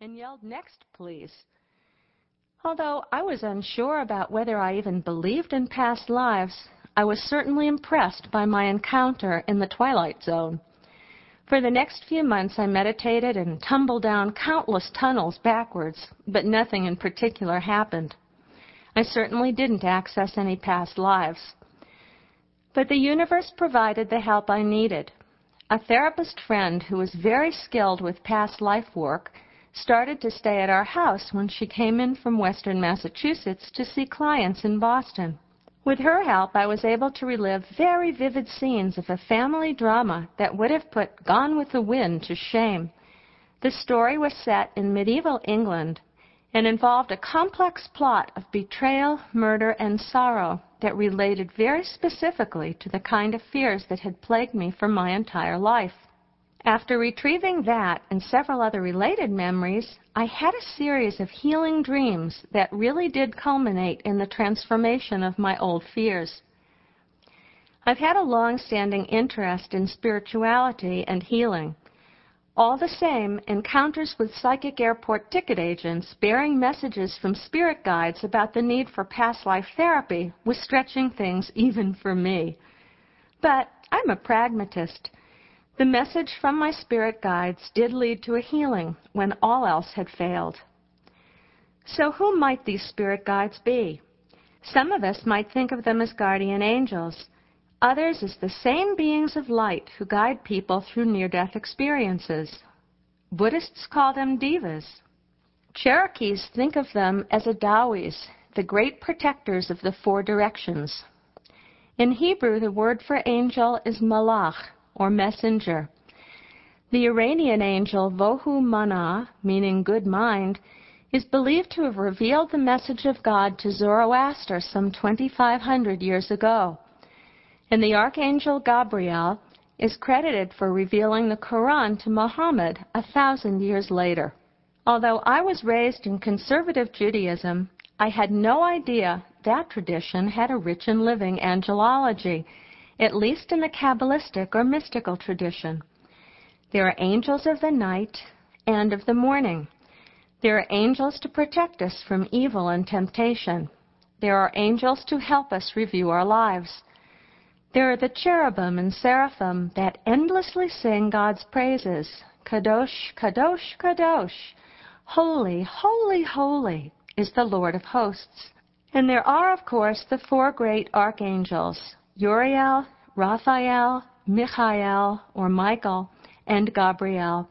and yelled, Next, please. Although I was unsure about whether I even believed in past lives, I was certainly impressed by my encounter in the Twilight Zone. For the next few months, I meditated and tumbled down countless tunnels backwards, but nothing in particular happened. I certainly didn't access any past lives. But the universe provided the help I needed. A therapist friend who was very skilled with past life work started to stay at our house when she came in from western Massachusetts to see clients in Boston. With her help, I was able to relive very vivid scenes of a family drama that would have put Gone with the Wind to shame. The story was set in medieval England and involved a complex plot of betrayal, murder, and sorrow that related very specifically to the kind of fears that had plagued me for my entire life. After retrieving that and several other related memories, I had a series of healing dreams that really did culminate in the transformation of my old fears. I've had a long-standing interest in spirituality and healing. All the same, encounters with psychic airport ticket agents bearing messages from spirit guides about the need for past life therapy was stretching things even for me. But I'm a pragmatist. The message from my spirit guides did lead to a healing when all else had failed. So who might these spirit guides be? Some of us might think of them as guardian angels, others as the same beings of light who guide people through near-death experiences. Buddhists call them devas. Cherokees think of them as adawis, the great protectors of the four directions. In Hebrew, the word for angel is malach, or messenger. The Iranian angel Vohu Mana, meaning good mind, is believed to have revealed the message of God to Zoroaster some 2,500 years ago. And the archangel Gabriel is credited for revealing the Quran to Muhammad a thousand years later. Although I was raised in conservative Judaism, I had no idea that tradition had a rich and living angelology at least in the Kabbalistic or mystical tradition. There are angels of the night and of the morning. There are angels to protect us from evil and temptation. There are angels to help us review our lives. There are the cherubim and seraphim that endlessly sing God's praises. Kadosh, Kadosh, Kadosh. Holy, holy, holy is the Lord of hosts. And there are, of course, the four great archangels Uriel, Raphael, Michael, or Michael, and Gabriel.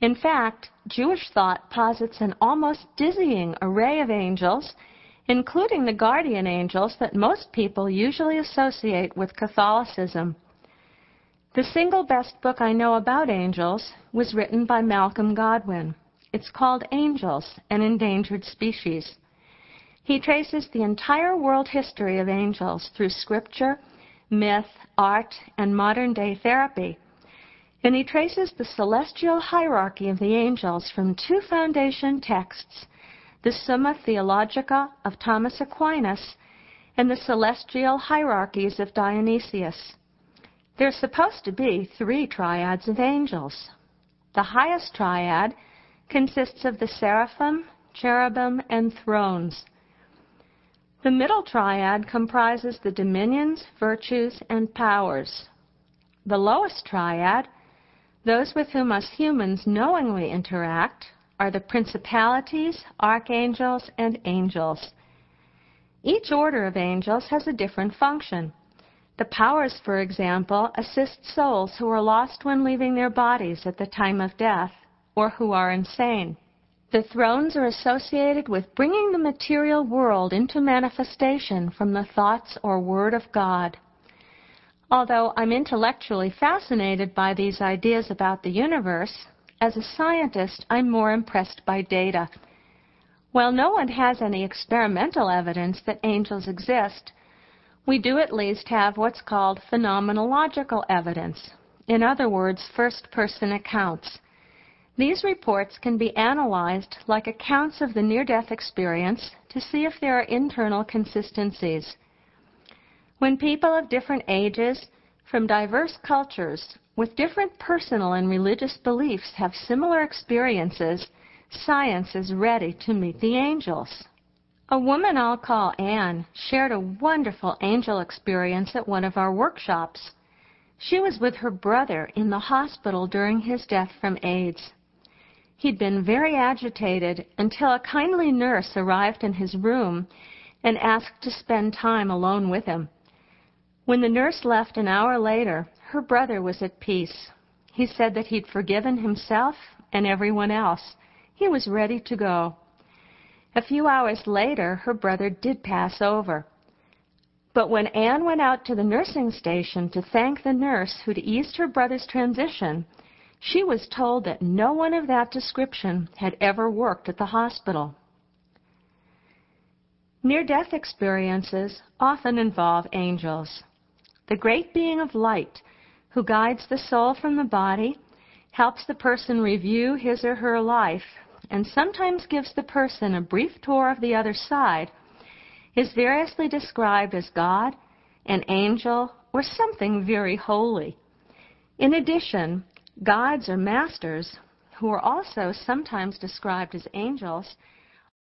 In fact, Jewish thought posits an almost dizzying array of angels, including the guardian angels that most people usually associate with Catholicism. The single best book I know about angels was written by Malcolm Godwin. It's called Angels, an Endangered Species. He traces the entire world history of angels through scripture, myth, art, and modern day therapy. And he traces the celestial hierarchy of the angels from two foundation texts, the Summa Theologica of Thomas Aquinas and the Celestial Hierarchies of Dionysius. There's supposed to be three triads of angels. The highest triad consists of the seraphim, cherubim, and thrones. The middle triad comprises the dominions, virtues, and powers. The lowest triad, those with whom us humans knowingly interact, are the principalities, archangels, and angels. Each order of angels has a different function. The powers, for example, assist souls who are lost when leaving their bodies at the time of death or who are insane. The thrones are associated with bringing the material world into manifestation from the thoughts or word of God. Although I'm intellectually fascinated by these ideas about the universe, as a scientist, I'm more impressed by data. While no one has any experimental evidence that angels exist, we do at least have what's called phenomenological evidence. In other words, first person accounts. These reports can be analyzed like accounts of the near-death experience to see if there are internal consistencies. When people of different ages, from diverse cultures, with different personal and religious beliefs have similar experiences, Science is ready to meet the angels. A woman I'll call Anne shared a wonderful angel experience at one of our workshops. She was with her brother in the hospital during his death from AIDS. He'd been very agitated until a kindly nurse arrived in his room and asked to spend time alone with him. When the nurse left an hour later, her brother was at peace. He said that he'd forgiven himself and everyone else. He was ready to go. A few hours later, her brother did pass over. But when Anne went out to the nursing station to thank the nurse who'd eased her brother's transition, she was told that no one of that description had ever worked at the hospital. Near-death experiences often involve angels. The great being of light who guides the soul from the body helps the person review his or her life and sometimes gives the person a brief tour of the other side, is variously described as God, an angel, or something very holy. In addition, gods or masters, who are also sometimes described as angels,